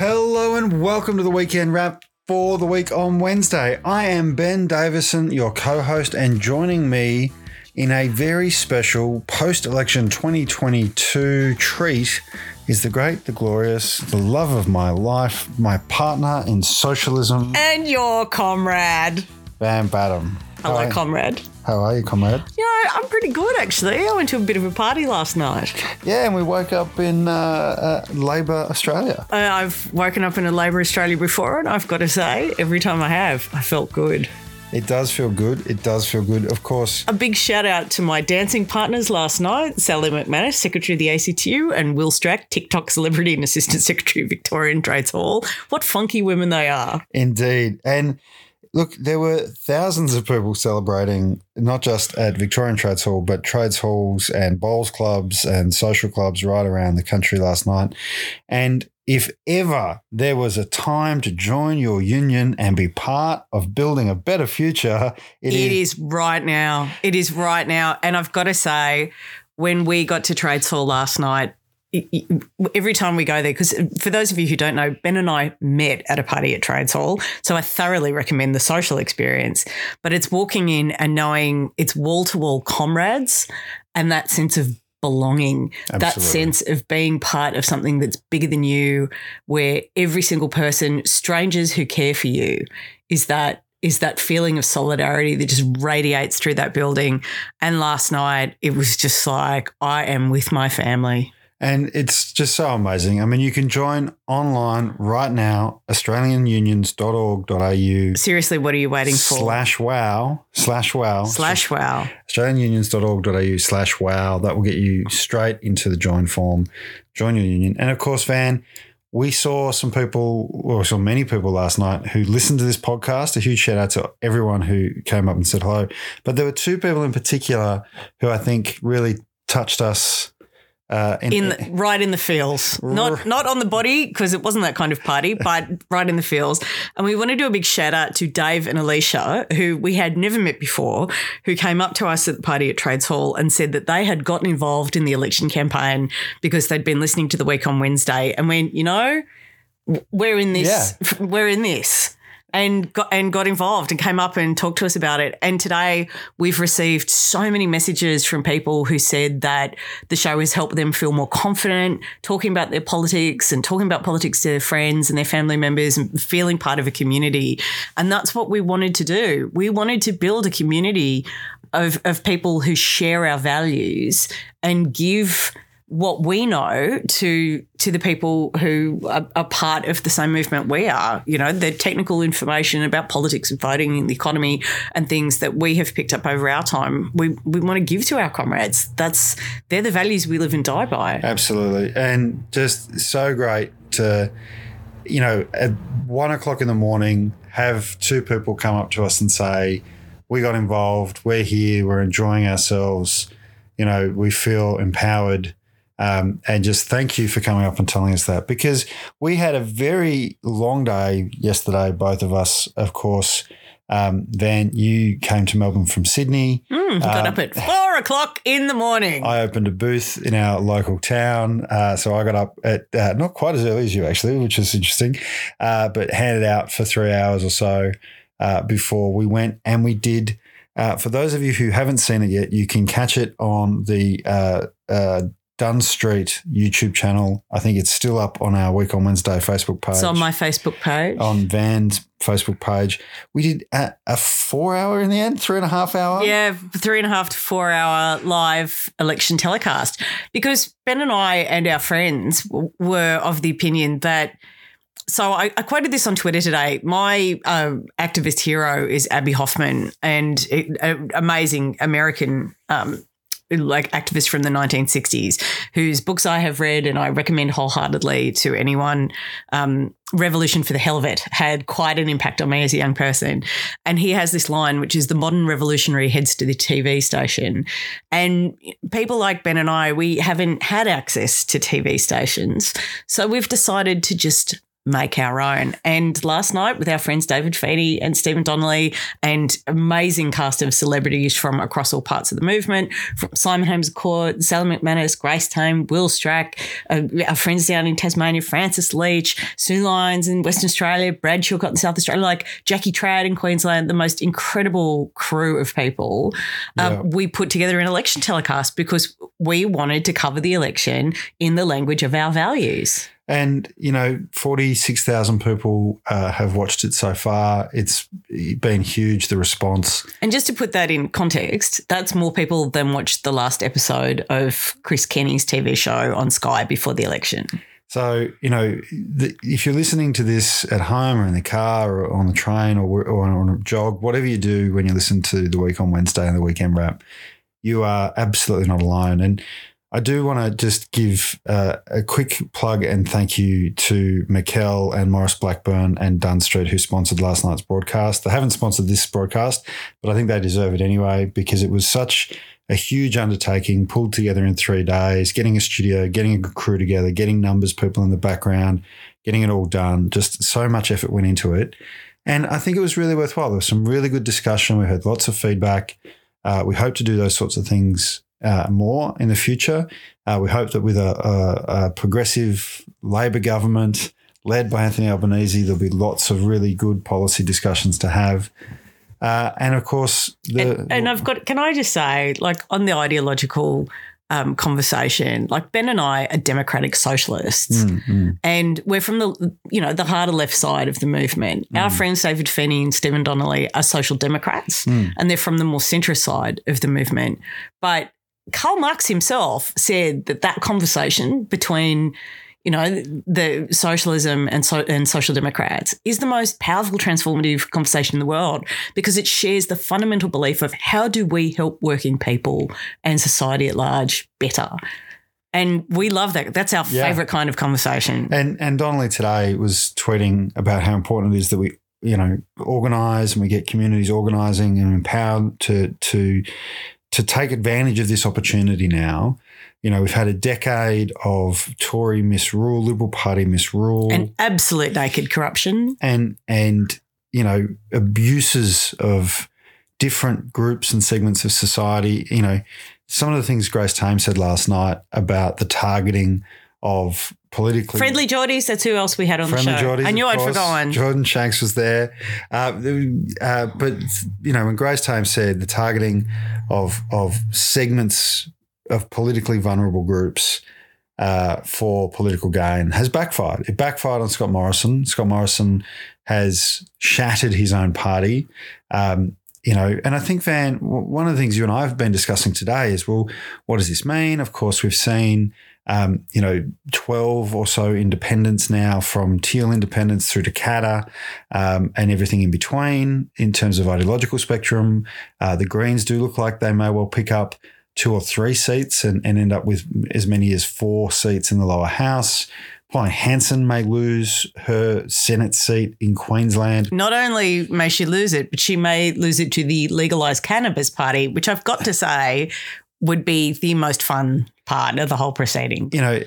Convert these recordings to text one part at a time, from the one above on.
Hello and welcome to the weekend wrap for the week on Wednesday. I am Ben Davison, your co host, and joining me in a very special post election 2022 treat is the great, the glorious, the love of my life, my partner in socialism, And your comrade. Van Badham. Hello, Hi. comrade. How are you, comrade? You know, I'm pretty good actually. I went to a bit of a party last night. Yeah, and we woke up in uh, uh, Labour Australia. Uh, I've woken up in a Labour Australia before, and I've got to say, every time I have, I felt good. It does feel good. It does feel good. Of course, A big shout out to my dancing partners last night Sally McManus, Secretary of the ACTU, and Wil Stracke, TikTok celebrity and Assistant Secretary of Victorian Trades Hall. What funky women they are. Indeed. And look, there were thousands of people celebrating, not just at Victorian Trades Hall, but trades halls and bowls clubs and social clubs right around the country last night. And if ever there was a time to join your union and be part of building a better future, it is right now. It is right now. And I've got to say, when we got to Trades Hall last night, it- it- every time we go there, because uh, for those of you who don't know, Ben and I met at a party at Trades Hall. So I thoroughly recommend the social experience. But it's walking in and knowing it's wall to wall comrades and that sense of belonging, that sense of being part of something that's bigger than you, where every single person, strangers who care for you, is that is that feeling of solidarity that just radiates through that building. And last night it was just like I am with my family. And it's just so amazing. I mean, you can join online right now, australianunions.org.au Seriously, what are you waiting for? slash wow, slash wow, Slash wow. australianunions.org.au slash wow. That will get you straight into the join form, join your union. And of course, Van, we saw some people, or saw many people last night who listened to this podcast. A huge shout out to everyone who came up and said hello. But there were two people in particular who I think really touched us. Uh, In the, right in the fields, not not on the body because it wasn't that kind of party, but right in the fields. And we want to do a big shout out to Dave and Alicia, who we had never met before, who came up to us at the party at Trades Hall and said that they had gotten involved in the election campaign because they'd been listening to the week on Wednesday and went, you know, we're in this, we're in this. And got and got involved and came up and talked to us about it. And today we've received so many messages from people who said that the show has helped them feel more confident, talking about their politics and talking about politics to their friends and their family members and feeling part of a community. And that's what we wanted to do. We wanted to build a community of, of people who share our values and give what we know to to the people who are, are part of the same movement we are. You know, the technical information about politics and voting and the economy and things that we have picked up over our time. We we want to give to our comrades. That's they're the values we live and die by. Absolutely. And just so great to, you know, at one o'clock in the morning, have two people come up to us and say, We got involved, we're here, we're enjoying ourselves, you know, we feel empowered. Um, and just thank you for coming up and telling us that because we had a very long day yesterday, both of us, of course. Um, Van, you came to Melbourne from Sydney. Mm, got up at four o'clock in the morning. I opened a booth in our local town. Uh, so I got up at uh, not quite as early as you, actually, which is interesting, uh, but handed out for three hours or so uh, before we went. And we did, uh, for those of you who haven't seen it yet, you can catch it on the uh, uh, Dunn Street YouTube channel. I think it's still up on our Week on Wednesday Facebook page. it's on my Facebook page. on Van's Facebook page. We did a, a four hour in the end, three and a half hour. Yeah, three and a half to four hour live election telecast. Because Ben and I and our friends w- were of the opinion that. So I, I quoted this on Twitter today. My uh, activist hero is Abbie Hoffman, and an amazing American. Um, like activist from the 1960s, whose books I have read and I recommend wholeheartedly to anyone. Um, Revolution for the Hell of It had quite an impact on me as a young person. And he has this line, which is the modern revolutionary heads to the TV station. And people like Ben and I, we haven't had access to TV stations. So we've decided to just make our own. And last night, with our friends David Feeney and Stephen Donnelly, and amazing cast of celebrities from across all parts of the movement, from Simon Holmes Court, Sally McManus, Grace Tame, Wil Stracke, uh, our friends down in Tasmania, Francis Leach, Sue Lyons in Western Australia, Brad Chilcott in South Australia, like Jackie Trad in Queensland, the most incredible crew of people. Uh, Yeah. We put together an election telecast because we wanted to cover the election in the language of our values. And, you know, 46,000 people uh, have watched it so far. It's been huge, the response. And just to put that in context, that's more people than watched the last episode of Chris Kenny's TV show on Sky before the election. So, you know, the, if you're listening to this at home or in the car or on the train or, or on a jog, whatever you do when you listen to the week on Wednesday and the weekend wrap, you are absolutely not alone. And I do want to just give uh, a quick plug and thank you to Mikkel and Maurice Blackburn and Dunn Street who sponsored last night's broadcast. They haven't sponsored this broadcast, but I think they deserve it anyway because it was such a huge undertaking pulled together in three days, getting a studio, getting a good crew together, getting numbers people in the background, getting it all done. Just so much effort went into it. And I think it was really worthwhile. There was some really good discussion. We heard lots of feedback. Uh, we hope to do those sorts of things uh, more in the future. Uh, we hope that with a, a, a progressive Labor government led by Anthony Albanese, there'll be lots of really good policy discussions to have. Uh, and of course, the And, and I've got, can I just say, like on the ideological um, conversation, like Ben and I are democratic socialists. Mm, mm. And we're from the, you know, the harder left side of the movement. Our friends David Feeney and Stephen Donnelly are social democrats, Mm. and they're from the more centrist side of the movement. But Karl Marx himself said that that conversation between, you know, the socialism and so, and social democrats is the most powerful transformative conversation in the world because it shares the fundamental belief of how do we help working people and society at large better. And we love that. That's our Yeah. favorite kind of conversation. And and Donnelly today was tweeting about how important it is that we you know organize and we get communities organizing and empowered to to to take advantage of this opportunity now. You know, we've had a decade of Tory misrule, Liberal Party misrule, and absolute naked corruption. and and you know abuses of different groups and segments of society. You know, some of the things Grace Tame said last night about the targeting of politically Friendly Geordies, that's who else we had on Friendly the show. Geordies, I knew I'd course. forgotten. Jordan Shanks was there. Uh, uh, but, you know, when Grace Tame said the targeting of, of segments of politically vulnerable groups uh, for political gain has backfired. It backfired on Scott Morrison. Scott Morrison has shattered his own party. Um, you know, and I think, Van, one of the things you and I have been discussing today is, well, what does this mean? Of course, we've seen um, you know, 12 or so independents now from Teal independents through to Katter um, and everything in between in terms of ideological spectrum. Uh, the Greens do look like they may well pick up two or three seats and, and end up with as many as four seats in the lower house. Pauline Hanson may lose her Senate seat in Queensland. Not only may she lose it, but she may lose it to the legalized cannabis party, which I've got to say would be the most fun part of the whole proceeding. you know,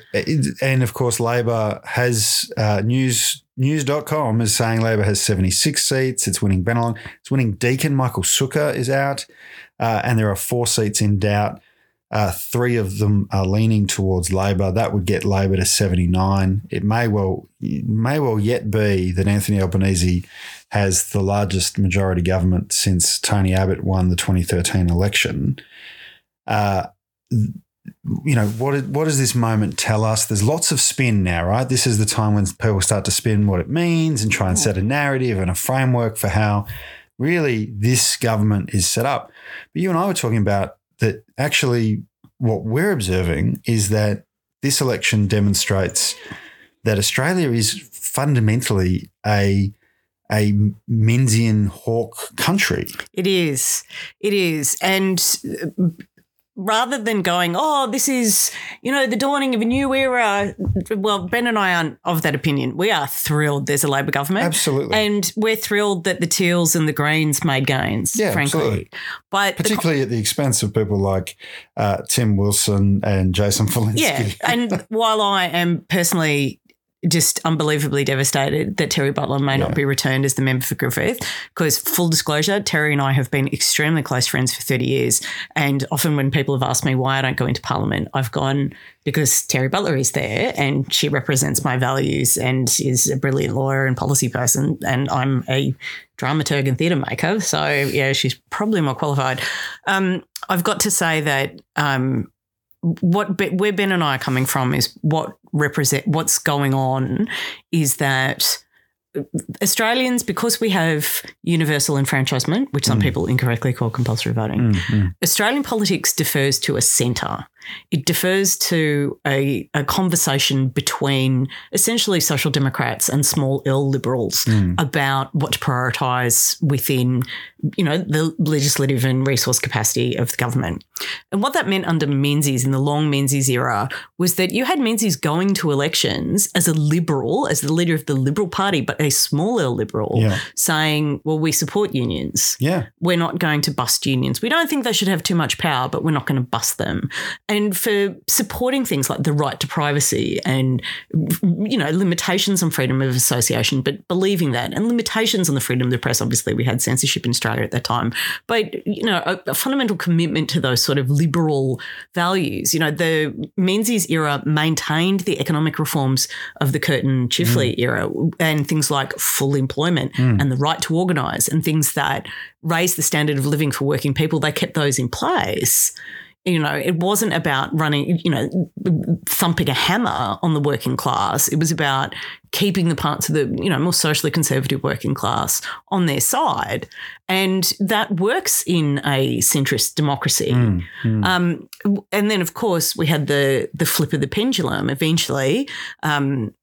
and of course, Labor has uh, news. News.com is saying Labor has 76 seats. It's winning Bennelong. It's winning Deakin. Michael Sukkar is out. Uh, and there are four seats in doubt. Uh, three of them are leaning towards Labor. That would get Labor to 79. It may well, it may well yet be that Anthony Albanese has the largest majority government since Tony Abbott won the 2013 election. Uh, you know what what does this moment tell us? There's lots of spin now right? This is the time when people start to spin what it means and try and set a narrative and a framework for how really this government is set up. But you and I were talking about that actually what we're observing is that this election demonstrates that Australia is fundamentally a a Menzian Hawke country. It is. It is. And rather than going, oh, this is, you know, the dawning of a new era, well, Ben and I aren't of that opinion. We are thrilled there's a Labor government. absolutely And we're thrilled that the Teals and the Greens made gains, Yeah, frankly. absolutely. But the particularly at the expense of people like uh, Tim Wilson and Jason Falinski. Yeah. And while I am personally just unbelievably devastated that Terri Butler may not be returned as the member for Griffith. Because, full disclosure, Terri and I have been extremely close friends for 30 years. And often when people have asked me why I don't go into Parliament, I've gone because Terri Butler is there and she represents my values and is a brilliant lawyer and policy person. And I'm a dramaturg and theatre maker. So, yeah, she's probably more qualified. Um, I've got to say that um, what where Ben and I are coming from is what represent what's going on is that Australians, because we have universal enfranchisement, which some mm. people incorrectly call compulsory voting, mm-hmm. Australian politics defers to a centre. It defers to a, a conversation between essentially social democrats and small L liberals mm. about what to prioritise within, you know, the legislative and resource capacity of the government. And what that meant under Menzies in the long Menzies era was that you had Menzies going to elections as a liberal, as the leader of the Liberal Party, but a small L liberal, yeah. saying, well, we support unions. Yeah. We're not going to bust unions. We don't think they should have too much power, but we're not going to bust them and for supporting things like the right to privacy and you know limitations on freedom of association, but believing that and limitations on the freedom of the press. Obviously, we had censorship in Australia at that time, but you know a, a fundamental commitment to those sort of liberal values. You know, the Menzies era maintained the economic reforms of the Curtin Chifley mm. era and things like full employment mm. and the right to organise and things that raised the standard of living for working people. They kept those in place you know, it wasn't about running, you know, thumping a hammer on the working class. It was about keeping the parts of the, you know, more socially conservative working class on their side. And that works in a centrist democracy. Mm, mm. Um, and then, of course, we had the the flip of the pendulum eventually. Um,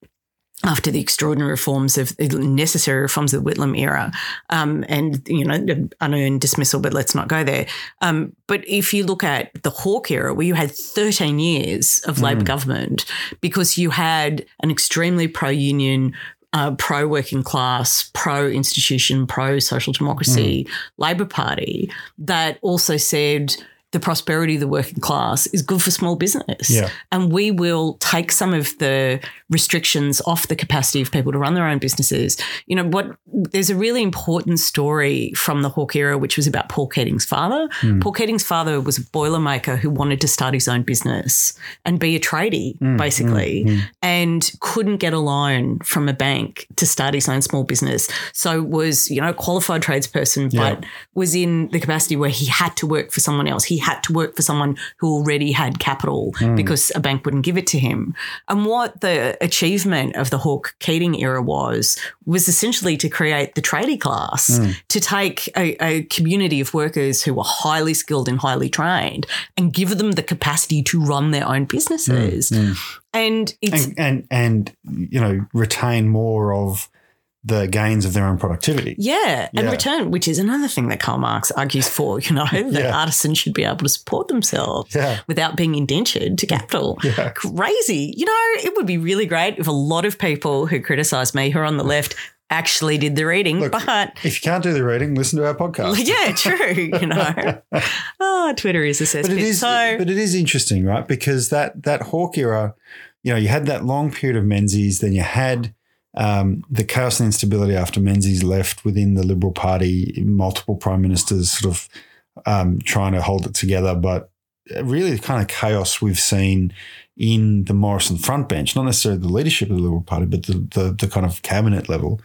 after the extraordinary reforms of necessary reforms of the Whitlam era, um, and you know unearned dismissal, but let's not go there. Um, but if you look at the Hawke era, where you had 13 years of mm. Labor government, because you had an extremely pro-union, uh, pro working class, pro institution, pro social democracy mm. Labor Party that also said the prosperity of the working class is good for small business. Yeah. And we will take some of the restrictions off the capacity of people to run their own businesses. You know, what there's a really important story from the Hawke era, which was about Paul Keating's father. Mm. Paul Keating's father was a boilermaker who wanted to start his own business and be a tradie, mm, basically, mm, and couldn't get a loan from a bank to start his own small business. So was, you know, qualified tradesperson, yeah. but was in the capacity where he had to work for someone else. He had to work for someone who already had capital mm. because a bank wouldn't give it to him. And what the achievement of the Hawke Keating era was, was essentially to create the tradie class, mm. to take a, a community of workers who were highly skilled and highly trained and give them the capacity to run their own businesses. Mm. mm. And it's. And, and, and, you know, retain more of the gains of their own productivity. Yeah, and yeah. return, which is another thing that Karl Marx argues for, you know, that yeah. artisans should be able to support themselves yeah. without being indentured to capital. Crazy. You know, it would be really great if a lot of people who criticize me who are on the left actually did the reading. Look, but if you can't do the reading, listen to our podcast. Yeah, true. You know, oh, Twitter is a cesspit. But it is, so, but it is interesting, right? Because that that Hawke era, you know, you had that long period of Menzies, then you had um, the chaos and instability after Menzies left within the Liberal Party, multiple prime ministers sort of um, trying to hold it together, but really the kind of chaos we've seen in the Morrison front bench, not necessarily the leadership of the Liberal Party, but the, the, the kind of cabinet level.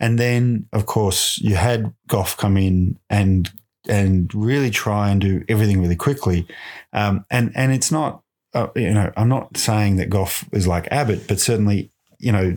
And then, of course, you had Gough come in and and really try and do everything really quickly. Um, and and it's not, uh, you know, I'm not saying that Gough is like Abbott, but certainly you know,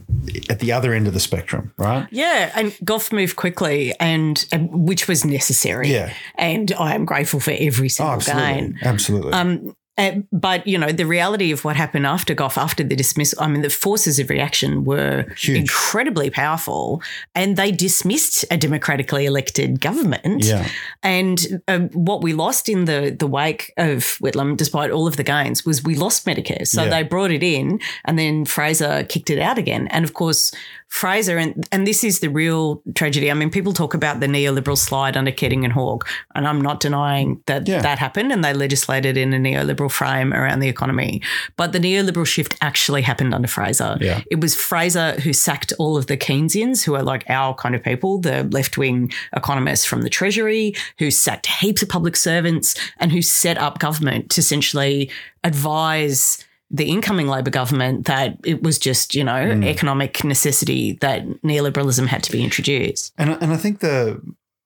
at the other end of the spectrum, right? Yeah, and Gough moved quickly, and, and which was necessary. Yeah, and I am grateful for every single oh, absolutely. gain. Absolutely. Um, uh, but you know the reality of what happened after Gough, after the dismissal. I mean, the forces of reaction were Huge. incredibly powerful, and they dismissed a democratically elected government. Yeah. And uh, what we lost in the the wake of Whitlam, despite all of the gains, was we lost Medicare. So yeah. they brought it in, and then Fraser kicked it out again. And of course, Fraser, and, and this is the real tragedy. I mean, people talk about the neoliberal slide under Keating and Hawke, and I'm not denying that yeah. that happened and they legislated in a neoliberal neoliberal frame around the economy. But the neoliberal shift actually happened under Fraser. Yeah. It was Fraser who sacked all of the Keynesians, who are like our kind of people, the left wing economists from the Treasury, who sacked heaps of public servants and who set up government to essentially advise the incoming Labor government that it was just, you know, mm. economic necessity that neoliberalism had to be introduced. And and I think the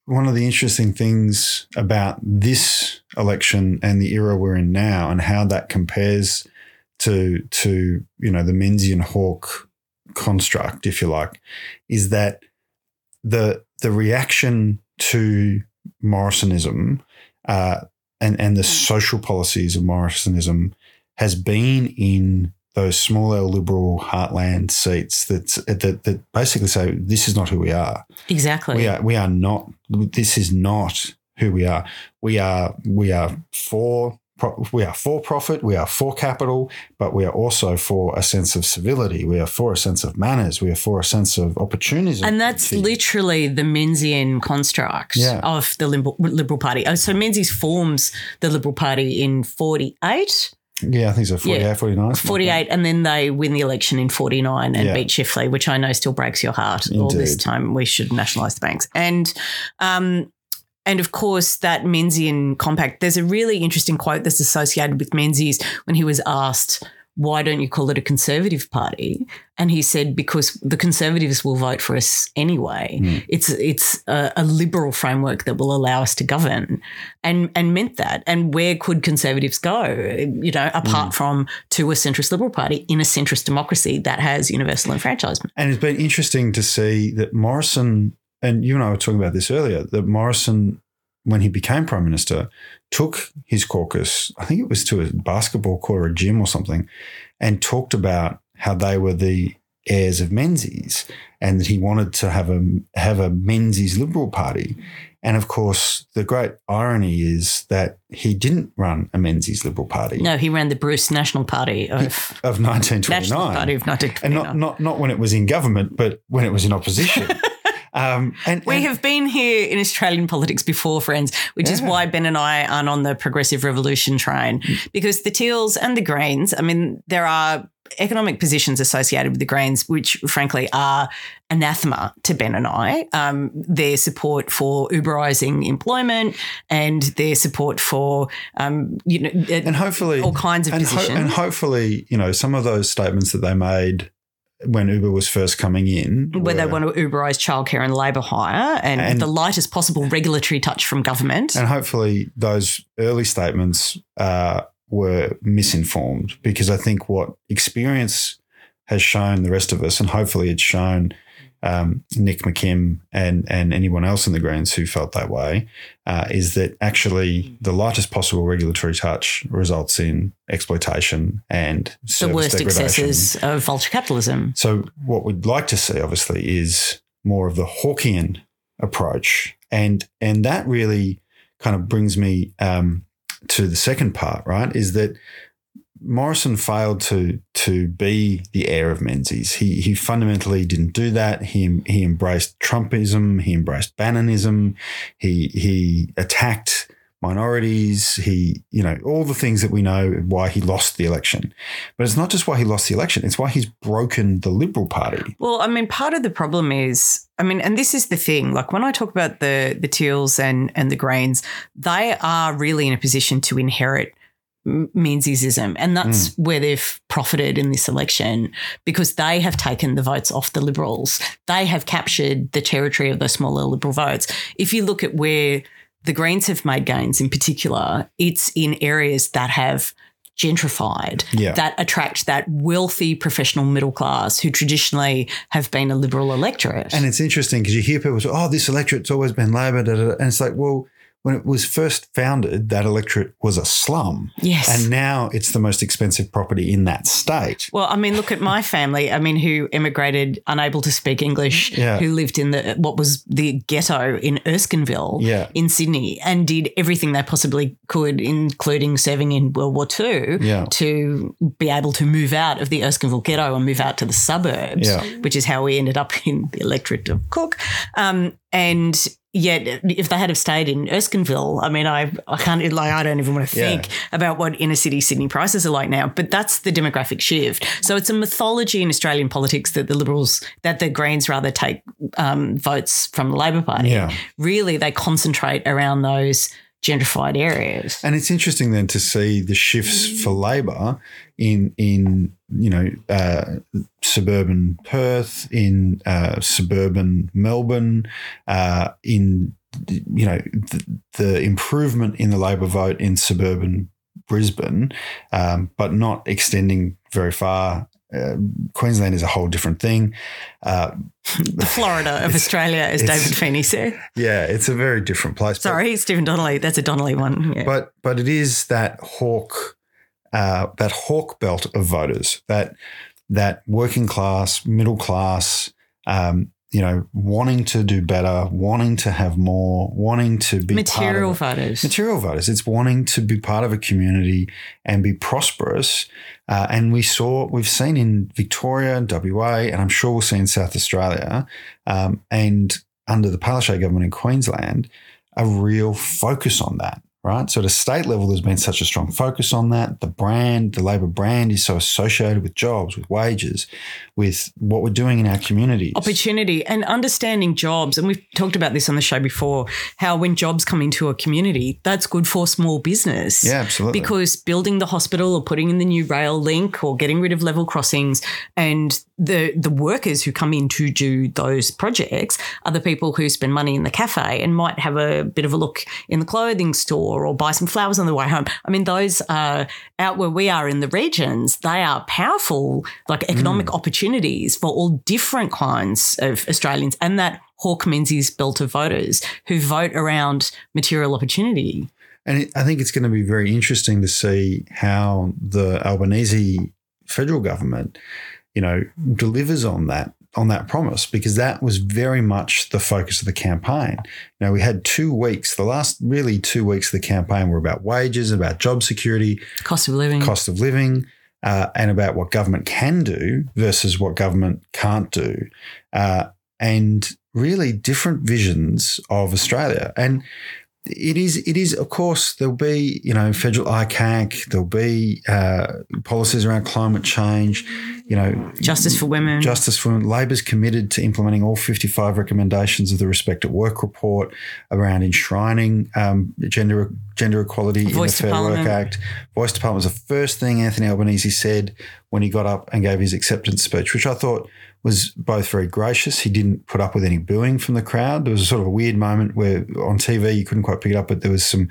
one of the interesting things about this election and the era we're in now, and how that compares to to you know the Menzian Hawke construct, if you like, is that the the reaction to Morrisonism uh, and and the social policies of Morrisonism has been in those small L liberal heartland seats that that that basically say this is not who we are. Exactly. We are we are not. This is not who we are. We are we are for we are for profit. We are for capital, but we are also for a sense of civility. We are for a sense of manners. We are for a sense of opportunism. And that's literally the Menzian construct Yeah. of the Liberal, Liberal Party. Oh, so Menzies forms the Liberal Party in 48, yeah, I think so. 48, Yeah. 49. 48, and then they win the election in 49 and Yeah. beat Chifley, which I know still breaks your heart. All this time we should nationalise the banks. And um, and of course, that Menzian compact, there's a really interesting quote that's associated with Menzies when he was asked, why don't you call it a conservative party? And he said, because the conservatives will vote for us anyway. Hmm. It's it's a, a liberal framework that will allow us to govern, and and meant that. And where could conservatives go? You know, apart Hmm. from to a centrist liberal party in a centrist democracy that has universal enfranchisement. And it's been interesting to see that Morrison, and you and I were talking about this earlier, that Morrison, when he became prime minister, took his caucus, I think it was to a basketball court or a gym or something, and talked about how they were the heirs of Menzies and that he wanted to have a have a Menzies Liberal Party. And of course, the great irony is that he didn't run a Menzies Liberal Party No, he ran the Bruce National Party of of 1929 National Party of 1929. and not not not when it was in government, but when it was in opposition. um, and, We and- have been here in Australian politics before, friends, which is why Ben and I aren't on the progressive revolution train. Because the Teals and the Greens, I mean, there are economic positions associated with the Greens, which frankly are anathema to Ben and I. Um, their support for Uberizing employment and their support for, um, you know, and hopefully all kinds of and, ho- and hopefully, you know, some of those statements that they made when Uber was first coming in, where they want to Uberize childcare and labour hire and, And- the lightest possible regulatory touch from government. and hopefully those early statements uh, were misinformed because I think what experience has shown the rest of us, and hopefully it's shown um, Nick McKim and and anyone else in the Greens who felt that way, uh, is that actually the lightest possible regulatory touch results in exploitation and the worst excesses of vulture capitalism. So what we'd like to see, obviously, is more of the Hawkean approach, and and that really kind of brings me um, to the second part. Right, is that Morrison failed to to be the heir of Menzies. He he fundamentally didn't do that. He he embraced Trumpism. He embraced Bannonism. He he attacked minorities. He you know all the things that we know why he lost the election. But it's not just why he lost the election. It's why he's broken the Liberal Party. Well, I mean, part of the problem is, I mean, and this is the thing. Like when I talk about the the Teals and and the Greens, they are really in a position to inherit Menziesism, and that's hmm. where they've profited in this election because they have taken the votes off the Liberals. They have captured the territory of the smaller Liberal votes. If you look at where the Greens have made gains in particular, it's in areas that have gentrified Yeah. that attract that wealthy professional middle class who traditionally have been a liberal electorate. And it's interesting because you hear people say, "Oh, this electorate's always been Labor," da, da, da. and it's like, well, when it was first founded, that electorate was a slum, yes. and now it's the most expensive property in that state. well, I mean, look at my family. I mean, who emigrated unable to speak English, Yeah. who lived in the what was the ghetto in Erskineville Yeah. in Sydney, and did everything they possibly could, including serving in World War II, Yeah. to be able to move out of the Erskineville ghetto and move out to the suburbs, which is how we ended up in the electorate of Cook. Um, and Yet, if they had have stayed in Erskineville, I mean, I, I can't, like, I don't even want to think Yeah. about what inner city Sydney prices are like now. But that's the demographic shift. So it's a mythology in Australian politics that the Liberals, that the Greens rather take um, votes from the Labor Party. Yeah. Really, they concentrate around those gentrified areas. And it's interesting then to see the shifts for Labor in in you know uh, suburban Perth, in uh, suburban Melbourne, uh, in you know the, the improvement in the Labor vote in suburban Brisbane, um, but not extending very far. Uh, Queensland is a whole different thing. Uh, The Florida of Australia, as David Feeney said. yeah, it's a very different place. But- Sorry, Stephen Donnelly. That's a Donnelly one. Yeah. but but it is that Hawke uh, that Hawke belt of voters that that working class middle class um, you know wanting to do better wanting to have more wanting to be Material part of voters. material voters. It's wanting to be part of a community and be prosperous. Uh, and we saw we've seen in Victoria and WA and I'm sure we'll see in South Australia um, and under the Palaszczuk government in Queensland a real focus on that, right? So at a state level, there's been such a strong focus on that. The brand, the Labor brand is so associated with jobs, with wages, with what we're doing in our communities. opportunity and understanding jobs. And we've talked about this on the show before how when jobs come into a community, that's good for small business. Yeah, absolutely. Because building the hospital or putting in the new rail link or getting rid of level crossings and the the workers who come in to do those projects are the people who spend money in the cafe and might have a bit of a look in the clothing store or buy some flowers on the way home. I mean, those are out where we are in the regions, they are powerful like economic opportunities for all different kinds of Australians and that Hawke Menzies belt of voters who vote around material opportunity. And it, I think it's going to be very interesting to see how the Albanese federal government, you know, delivers on that on that promise because that was very much the focus of the campaign. You know, we had two weeks. The last really two weeks of the campaign were about wages, about job security, Cost of living. cost of living, uh, and about what government can do versus what government can't do, uh, and really different visions of Australia. And it is, it is, of course, there'll be, you know, federal ICAC, there'll be uh, policies around climate change, you know, Justice for women. Justice for Women. Labor's committed to implementing all 55 recommendations of the Respect at Work report around enshrining um, gender gender equality Voice in the Fair Work Act. Voice to Parliament was the first thing Anthony Albanese said when he got up and gave his acceptance speech, which I thought was both very gracious. He didn't put up with any booing from the crowd. There was a sort of a weird moment where on TV you couldn't quite pick it up, but there was some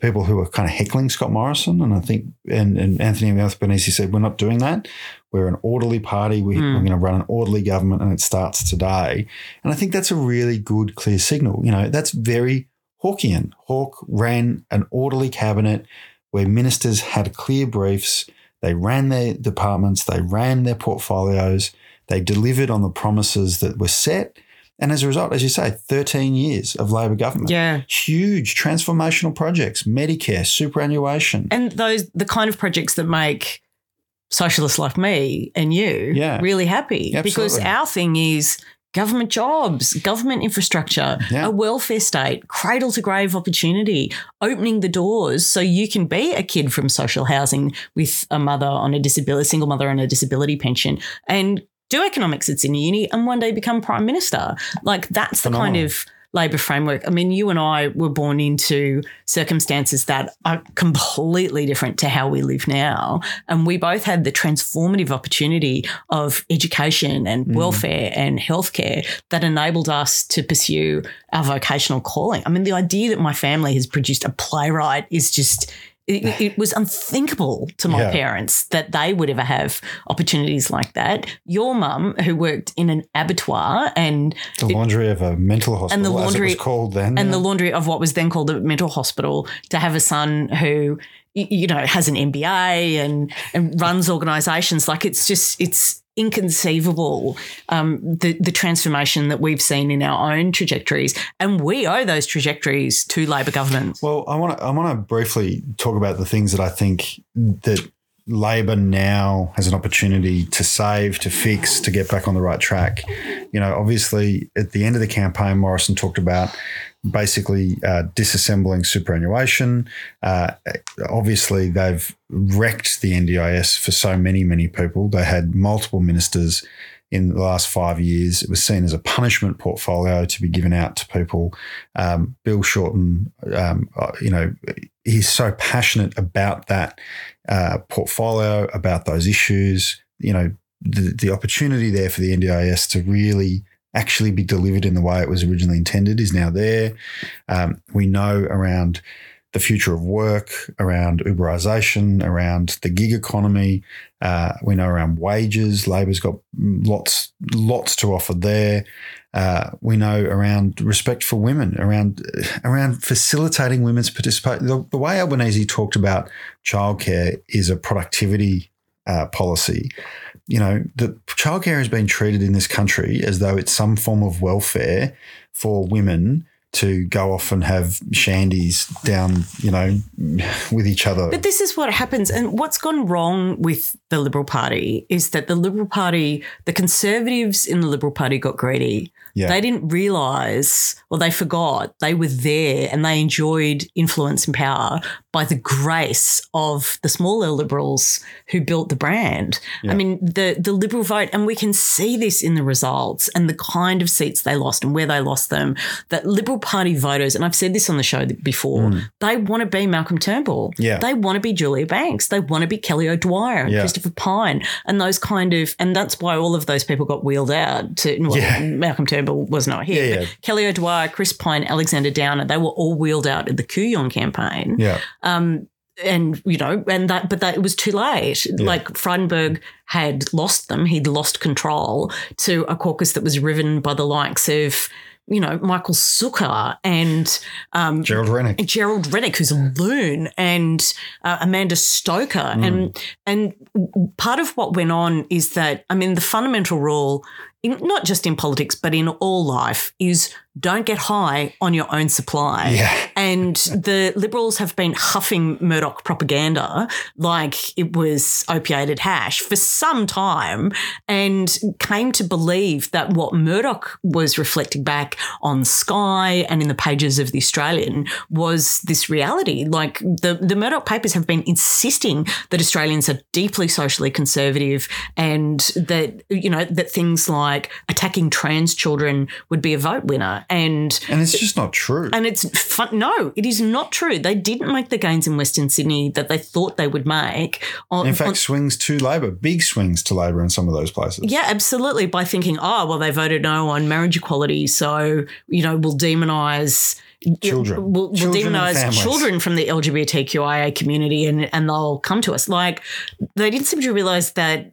people who were kind of heckling Scott Morrison, and I think and, and Anthony Albanese said, "We're not doing that. We're an orderly party. We, hmm. We're going to run an orderly government, and it starts today." And I think that's a really good, clear signal. You know, that's very Hawkian. Hawke ran an orderly cabinet where ministers had clear briefs. They ran their departments. They ran their portfolios. They delivered on the promises that were set. And as a result, as you say, 13 years of Labor government. yeah. Huge transformational projects, Medicare, superannuation. And those the kind of projects that make socialists like me and you Yeah. really happy. Because our thing is government jobs, government infrastructure, Yeah. a welfare state, cradle to grave opportunity, opening the doors so you can be a kid from social housing with a mother on a disability, single mother on a disability pension, and do economics at Sydney Uni and one day become prime minister. Like that's the kind of labor framework. I mean, you and I were born into circumstances that are completely different to how we live now. And we both had the transformative opportunity of education and mm. welfare and healthcare that enabled us to pursue our vocational calling. I mean, the idea that my family has produced a playwright is just. It, it was unthinkable to my Yeah. parents that they would ever have opportunities like that. Your mum, who worked in an abattoir and the laundry of a mental hospital, the as it laundry- called then. and yeah. the laundry of what was then called a mental hospital to have a son who you know has an MBA and and runs organizations like it's just it's inconceivable um, the the transformation that we've seen in our own trajectories and we owe those trajectories to Labor governments. Well, I want to I want to briefly talk about the things that I think that Labor now has an opportunity to save, to fix, to get back on the right track. You know, obviously, at the end of the campaign, Morrison talked about basically uh, disassembling superannuation. Uh, obviously, they've wrecked the NDIS for so many, many people. They had multiple ministers in the last five years. It was seen as a punishment portfolio to be given out to people. Um, Bill Shorten, um, uh, you know, he's so passionate about that uh, portfolio, about those issues. You know, the, the opportunity there for the NDIS to really actually be delivered in the way it was originally intended is now there. Um, we know around the future of work, around Uberization, around the gig economy. Uh, we know around wages. Labor's got lots, lots to offer there. Uh, we know around respect for women, around around facilitating women's participation. The, the way Albanese talked about childcare is a productivity uh, policy you know, the childcare has been treated in this country as though it's some form of welfare for women to go off and have shandies down, you know, with each other. But this is what happens. And what's gone wrong with the Liberal Party is that the Liberal Party, the Conservatives in the Liberal Party got greedy. Yeah. They didn't realize or they forgot they were there and they enjoyed influence and power by the grace of the smaller liberals who built the brand. Yeah. I mean, the the liberal vote, and we can see this in the results and the kind of seats they lost and where they lost them. That Liberal Party voters, and I've said this on the show before, mm. they want to be Malcolm Turnbull. Yeah. They want to be Julia Banks. They want to be Kelly O'Dwyer, yeah. Christopher Pyne, and those kind of, and that's why all of those people got wheeled out to well, yeah. Malcolm Turnbull was not here. Yeah, yeah. Kelly O'Dwyer, Chris Pyne, Alexander Downer, they were all wheeled out at the Kooyong campaign. Yeah. Um, and you know, and that, but that it was too late. Yeah. Like Frydenberg had lost them; he'd lost control to a caucus that was riven by the likes of you know, Michael Sukkar and um, Gerald Rennick, Gerald Rennick, who's a loon, and uh, Amanda Stoker, mm. and and part of what went on is that I mean, the fundamental rule, in, not just in politics but in all life, is don't get high on your own supply. Yeah. And the Liberals have been huffing Murdoch propaganda like it was opiated hash for some time and came to believe that what Murdoch was reflecting back on Sky and in the pages of The Australian was this reality. Like the, the Murdoch papers have been insisting that Australians are deeply socially conservative and that, you know, that things like attacking trans children would be a vote winner and and it's just not true. And it's fun. No, it is not true. They didn't make the gains in Western Sydney that they thought they would make. On, in fact, on, swings to Labor, big swings to Labor in some of those places. Yeah, absolutely. By thinking, oh well, they voted no on marriage equality, so you know we'll demonise children. We'll, we'll demonize children from the LGBTQIA community and, and they'll come to us. Like, they didn't seem to realize that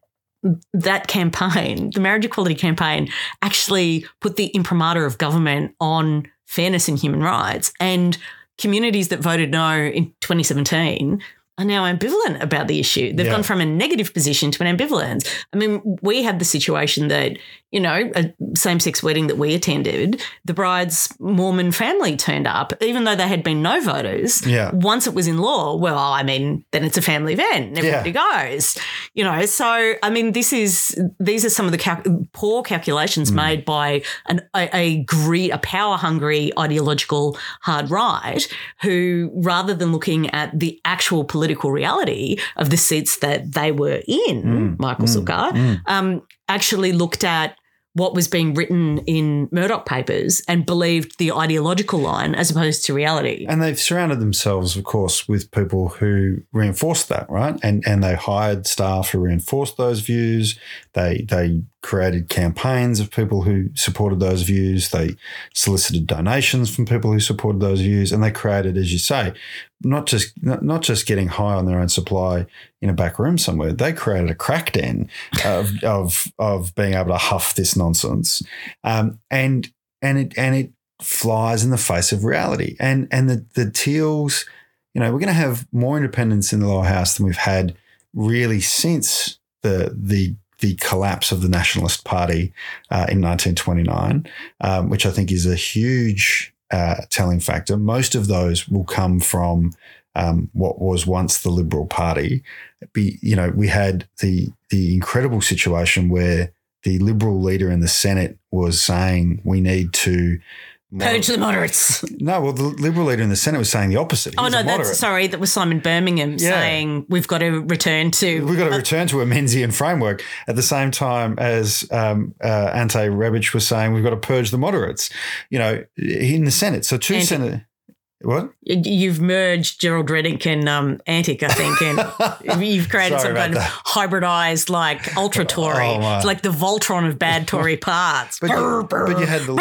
that campaign, the marriage equality campaign, actually put the imprimatur of government on fairness and human rights. And communities that voted no in 2017 are now ambivalent about the issue. They've yeah. gone from a negative position to an ambivalence. I mean, we had the situation that, you know, a same sex wedding that we attended, the bride's Mormon family turned up, even though they had been no voters. Yeah. Once it was in law, well, I mean, then it's a family event. Everybody yeah. goes, you know. So, I mean, this is, these are some of the cal- poor calculations mm. made by an, a, a greed, a power hungry ideological hard right who, rather than looking at the actual political reality of the seats that they were in, mm, Michael mm, Sukkar, mm. um, actually looked at what was being written in Murdoch papers and believed the ideological line as opposed to reality. And they've surrounded themselves, of course, with people who reinforced that, right? And and they hired staff who reinforced those views. They they created campaigns of people who supported those views. They solicited donations from people who supported those views, and they created, as you say, not just not just getting high on their own supply in a back room somewhere. They created a crack den of of of being able to huff this nonsense, um, and and it and it flies in the face of reality. And and the the Teals, you know, we're going to have more independents in the lower house than we've had really since the the the collapse of the Nationalist Party uh, in 1929, um, which I think is a huge uh, telling factor. Most of those will come from um, what was once the Liberal Party. be, you know, we had the the incredible situation where the Liberal leader in the Senate was saying we need to Purge the moderates. No, well, the Liberal leader in the Senate was saying the opposite. He Oh no, that's sorry. That was Simon Birmingham Yeah. saying we've got to return to. We've got to return to a Menzian framework at the same time as um, uh, Ante Rebic was saying we've got to purge the moderates. You know, in the Senate. So two Ante- Senate. What? You've merged Gerald Reddick and um, Antic, I think, and you've created some kind about of hybridized, like ultra Tory, Oh. It's like the Voltron of bad Tory parts. But you, but you had the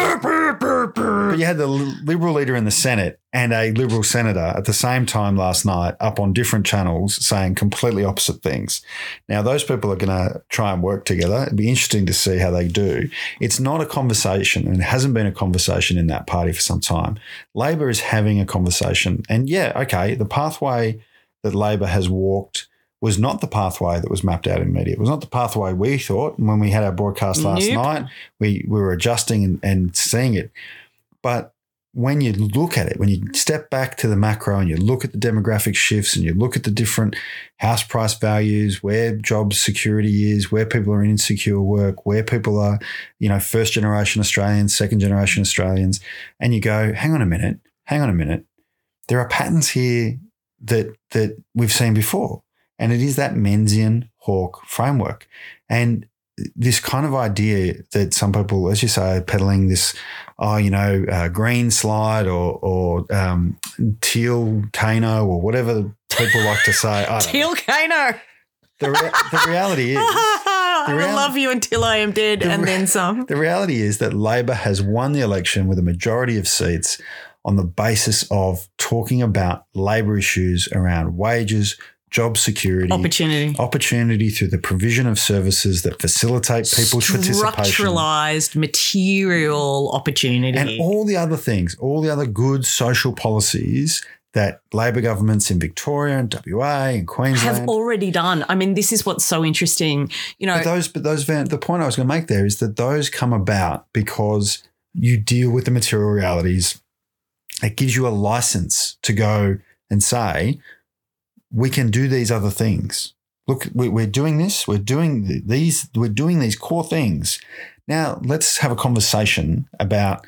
but you had the Liberal leader in the Senate and a Liberal senator at the same time last night up on different channels saying completely opposite things. Now those people are going to try and work together. It'd be interesting to see how they do. It's not a conversation, and it hasn't been a conversation in that party for some time. Labor is having a conversation, and yeah, okay, the pathway that Labor has walked. Was not the pathway that was mapped out in media. It was not the pathway we thought when we had our broadcast last Nope. night. We we were adjusting and, and seeing it. But when you look at it, when you step back to the macro and you look at the demographic shifts and you look at the different house price values, where job security is, where people are in insecure work, where people are, you know, first generation Australians, second generation Australians, and you go, hang on a minute, hang on a minute. There are patterns here that that we've seen before. And it is that Menzian Hawke framework. And this kind of idea that some people, as you say, are peddling this, oh, you know, uh, green slide or, or um, teal Kano or whatever people like to say. Teal Kano. The, rea- the reality is, I will love you until I am dead, and re- then some. the reality is that Labor has won the election with a majority of seats on the basis of talking about Labor issues around wages, job security, Opportunity. opportunity through the provision of services that facilitate people's participation. Structuralized material opportunity. And all the other things, all the other good social policies that Labor governments in Victoria and WA and Queensland have already done. I mean, this is what's so interesting. You know, But those, but those, the point I was going to make there is that those come about because you deal with the material realities. It gives you a license to go and say, we can do these other things. Look, we- we're doing this. We're doing these. We're doing these core things. Now let's have a conversation about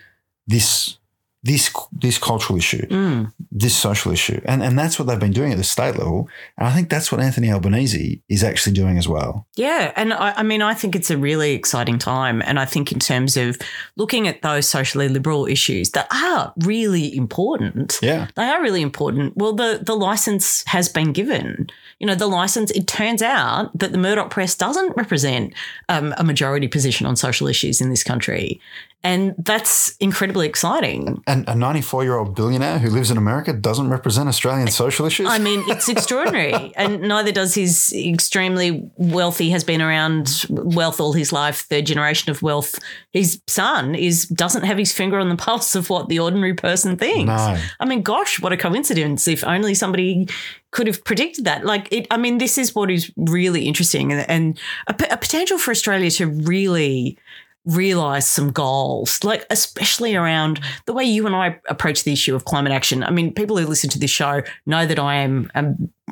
this, this, this cultural issue mm, this social issue. And and that's what they've been doing at the state level. And I think that's what Anthony Albanese is actually doing as well. yeah. And I, I mean, I think it's a really exciting time. And I think in terms of looking at those socially liberal issues that are really important. Yeah. They are really important. Well, the the license has been given. You know, the license. It turns out that the Murdoch press doesn't represent um, a majority position on social issues in this country, and that's incredibly exciting. And a 94 year old billionaire who lives in America doesn't represent Australian social issues. I mean, it's extraordinary, and neither does his extremely wealthy. Has been around wealth all his life, third generation of wealth. His son is doesn't have his finger on the pulse of what the ordinary person thinks. No. I mean, gosh, what a coincidence! If only somebody could have predicted that. Like, it, I mean, this is what is really interesting, and, and a, potential for Australia to really realize some goals, like especially around the way you and I approach the issue of climate action. I mean, people who listen to this show know that I am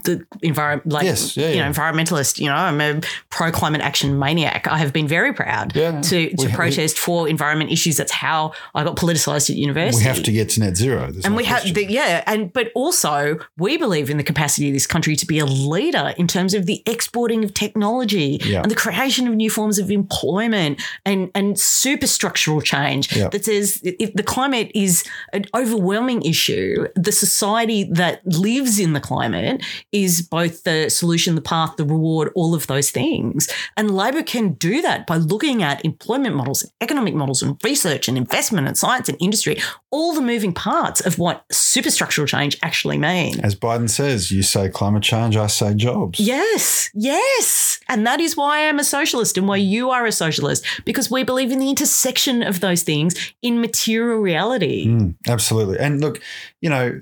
the environment, like Yes, yeah, you yeah. know, environmentalist. You know, I'm a pro climate action maniac. I have been very proud Yeah, to to we- we- protest for environment issues. That's how I got politicized at university we have to get to net zero. There's and no we have the, yeah and but also we believe in the capacity of this country to be a leader in terms of the exporting of technology and the creation of new forms of employment and and superstructural change that says if the climate is an overwhelming issue the society that lives in the climate is both the solution the path the reward all of those things and labor can do that by looking at employment models economic models and research and investment and science and industry all the moving parts of what superstructural change actually means. As Biden says, you say climate change, I say jobs. Yes, yes. And that is why I am a socialist and why you are a socialist, because we believe in the intersection of those things in material reality. Mm, absolutely. And look, you know,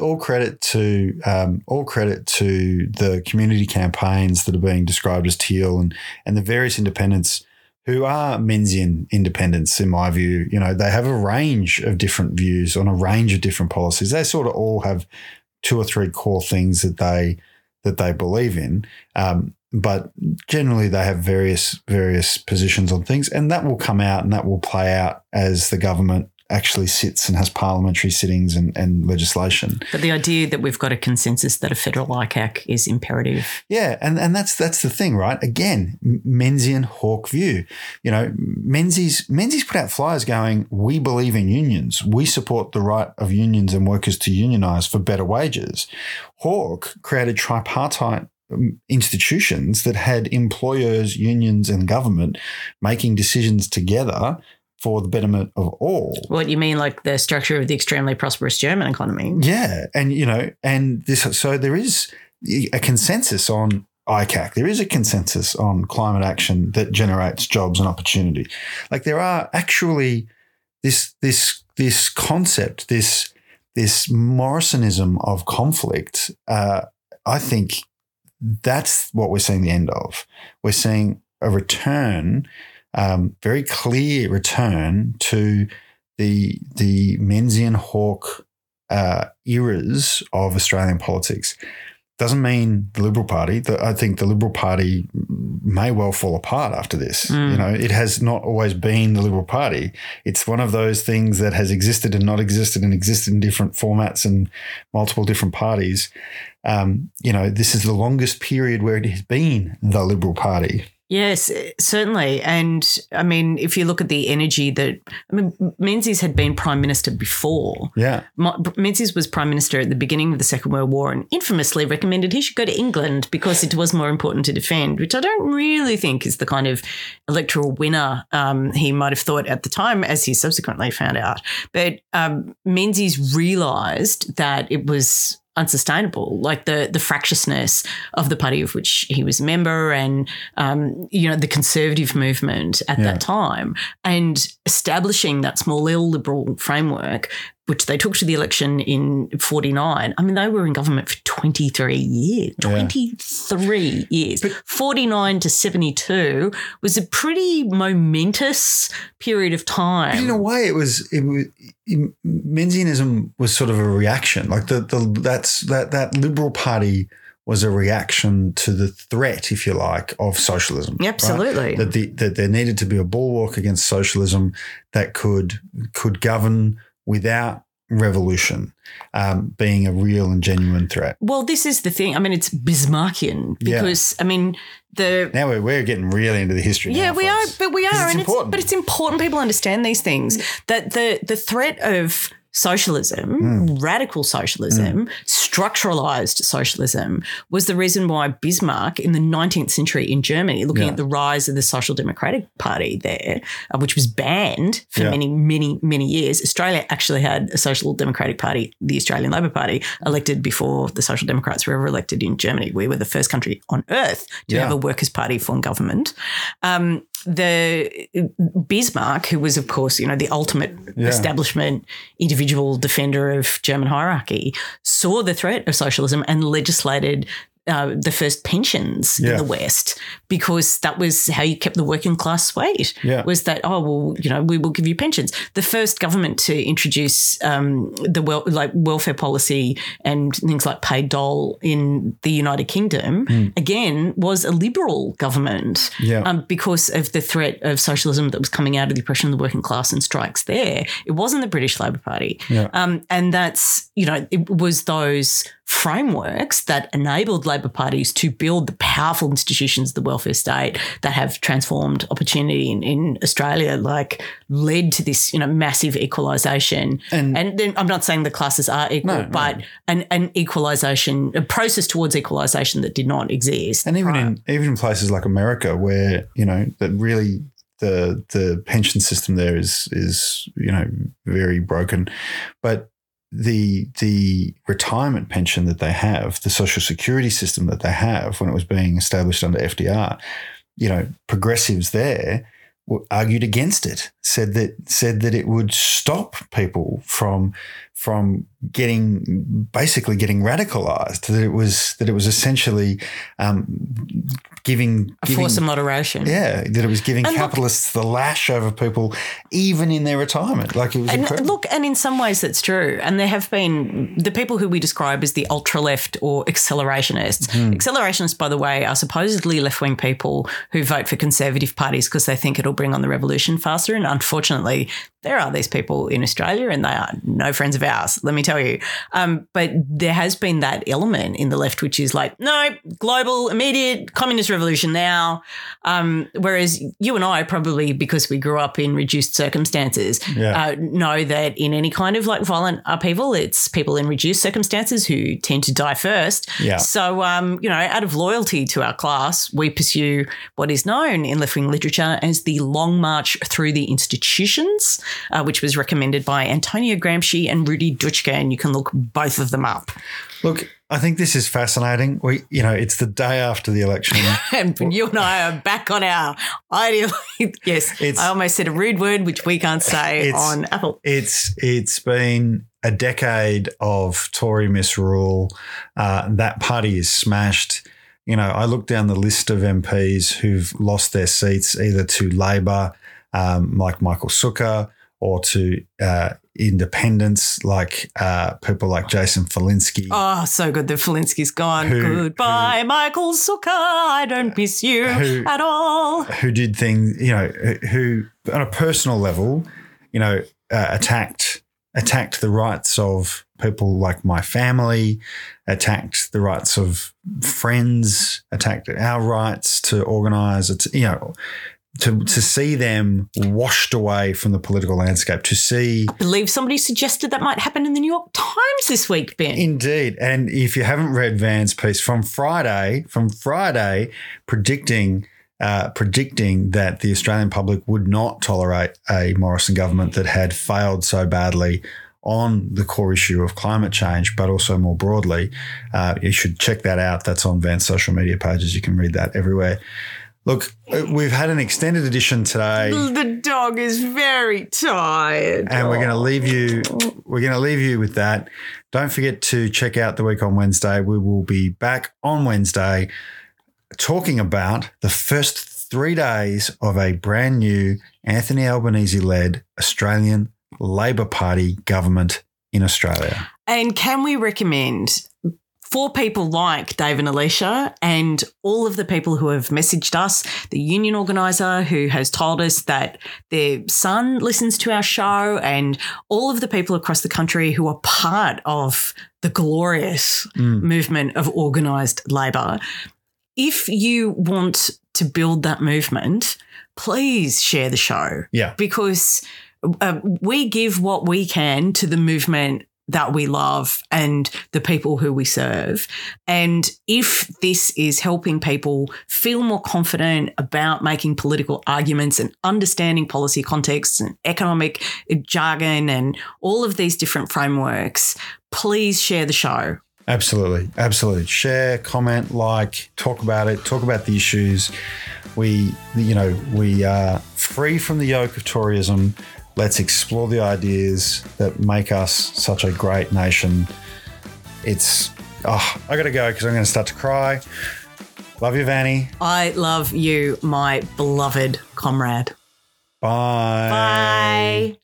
all credit to um, all credit to the community campaigns that are being described as teal and and the various independents who are Menzian independents, in my view. You know, they have a range of different views on a range of different policies. They sort of all have two or three core things that they that they believe in. Um, but generally, they have various various positions on things, and that will come out and that will play out as the government actually sits and has parliamentary sittings and, and legislation. But the idea that we've got a consensus that a federal ICAC is imperative. Yeah, and, and that's that's the thing, right? Again, Menzies Hawke view. You know, Menzies Menzies put out flyers going, "We believe in unions. We support the right of unions and workers to unionize for better wages." Hawke created tripartite um, institutions that had employers, unions, and government making decisions together for the betterment of all. What you mean, like the structure of the extremely prosperous German economy? Yeah, and you know, and this so there is a consensus on ICAC. There is a consensus on climate action that generates jobs and opportunity. Like there are actually this this this concept, this this Morrisonism of conflict. Uh, I think that's what we're seeing the end of. We're seeing a return um, very clear return to the the Menzies Hawke uh, eras of Australian politics. Doesn't mean the Liberal Party. The, I think the Liberal Party may well fall apart after this. Mm. You know, it has not always been the Liberal Party. It's one of those things that has existed and not existed and existed in different formats and multiple different parties. Um, you know, this is the longest period where it has been the Liberal Party. Yes, certainly. And I mean, if you look at the energy that, I mean, Menzies had been prime minister before. Yeah. Menzies was prime minister at the beginning of the Second World War and infamously recommended he should go to England because it was more important to defend, which I don't really think is the kind of electoral winner um, he might have thought at the time, as he subsequently found out. But um, Menzies realised that it was unsustainable, like the the fractiousness of the party of which he was a member, and um, you know the conservative movement at yeah. that time, and establishing that small L liberal framework which they took to the election in 49. I mean, they were in government for 23 years. 23 yeah. years. But, 49 to 72 was a pretty momentous period of time. in a way, it was, it was, Menzianism was sort of a reaction. Like the, the that's that that Liberal Party was a reaction to the threat, if you like, of socialism. Absolutely. Right? That, the, that there needed to be a bulwark against socialism that could could govern without revolution um, being a real and genuine threat. Well, this is the thing. I mean, it's Bismarckian because yeah. I mean the now we're, we're getting really into the history. Yeah, we folks. are, but we are, it's and important. it's but it's important people understand these things that the the threat of socialism, mm. radical socialism, mm. structuralized socialism was the reason why Bismarck in the 19th century in Germany, looking yeah. at the rise of the Social Democratic Party there, uh, which was banned for yeah. many, many, many years, Australia actually had a Social Democratic Party, the Australian Labor Party, elected before the Social Democrats were ever elected in Germany. We were the first country on earth to yeah. have a Workers' Party form government. Um, the Bismarck, who was, of course, you know, the ultimate establishment individual defender of German hierarchy, saw the threat of socialism and legislated uh, the first pensions yeah. in the West because that was how you kept the working class swayed. Yeah. Was that oh well you know we will give you pensions. The first government to introduce um, the well like welfare policy and things like paid dole in the United Kingdom mm. again was a liberal government. Yeah. Um, because of the threat of socialism that was coming out of the oppression of the working class and strikes there. It wasn't the British Labor Party. Um, and that's you know it was those frameworks that enabled Labor parties to build the powerful institutions of the welfare state that have transformed opportunity in, in Australia, like led to this, you know, massive equalisation. And, and then I'm not saying the classes are equal, no, but no. An, an equalisation, a process towards equalisation that did not exist. And even in even in places like America, where you know that really the the pension system there is is you know very broken, but the the retirement pension that they have, the social security system that they have when it was being established under FDR, you know, progressives there argued against it said that said that it would stop people from from getting basically getting radicalized. That it was that it was essentially um, giving, A giving force of moderation. yeah that it was giving And look- capitalists the lash over people even in their retirement. Like it was And incredible. look, and in some ways that's true. And there have been the people who we describe as the ultra left or accelerationists. Hmm. Accelerationists, by the way, are supposedly left wing people who vote for conservative parties because they think it'll bring on the revolution faster. And unfortunately, there are these people in Australia and they are no friends of ours, let me tell you. Um, but there has been that element in the left, which is like, no, global, immediate, communist revolution now. Um, whereas you and I, probably because we grew up in reduced circumstances, Yeah. uh, know that in any kind of like violent upheaval, it's people in reduced circumstances who tend to die first. Yeah. So, um, you know, out of loyalty to our class, we pursue what is known in left wing literature as the long march through the institutions, uh, which was recommended by Antonio Gramsci and Rudi Dutschke. And you can look both of them up. Look, I think this is fascinating. We, you know, it's the day after the election. And you and I are back on our ideal. yes, It's- I almost said a rude word, which we can't say on Apple. it's it's been a decade of Tory misrule. Uh, that party is smashed. You know, I look down the list of MPs who've lost their seats either to Labor, um, like Michael Sukkar, or to uh, independents like uh, people like Jason Falinski. Oh, so good that Falinski's gone. Who- Goodbye, Michael Sukkar. I don't miss you Who- at all. who did things, you know, who on a personal level, you know, uh, attacked attacked the rights of people like my family, attacked the rights of friends, attacked our rights to organise. It, you know, to to see them washed away from the political landscape, to see I believe somebody suggested that might happen in the New York Times this week, Ben. Indeed. And if you haven't read Van's piece from Friday, from Friday, predicting uh, predicting that the Australian public would not tolerate a Morrison government that had failed so badly on the core issue of climate change, but also more broadly, uh, you should check that out. That's on Van's social media pages. You can read that everywhere. Look, uh, we've had an extended edition today. the dog is very tired. and we're going to leave you we're going to leave you with that don't forget to check out the week on wednesday we will be back on wednesday talking about the first three days of a brand new anthony albanese led australian labor party government in australia. And can we recommend for people like Dave and Alicia and all of the people who have messaged us, the union organizer who has told us that their son listens to our show, and all of the people across the country who are part of the glorious mm. movement of organized labor. If you want to build that movement, please share the show. Yeah. Because uh, we give what we can to the movement that we love and the people who we serve. And if this is helping people feel more confident about making political arguments and understanding policy contexts and economic jargon and all of these different frameworks, please share the show. Absolutely. Absolutely. Share, comment, like, talk about it, talk about the issues. We, you know, we are free from the yoke of Toryism. Let's explore the ideas that make us such a great nation. It's, oh, I got to go because I'm going to start to cry. Love you, Vanny. I love you, my beloved comrade. Bye. Bye.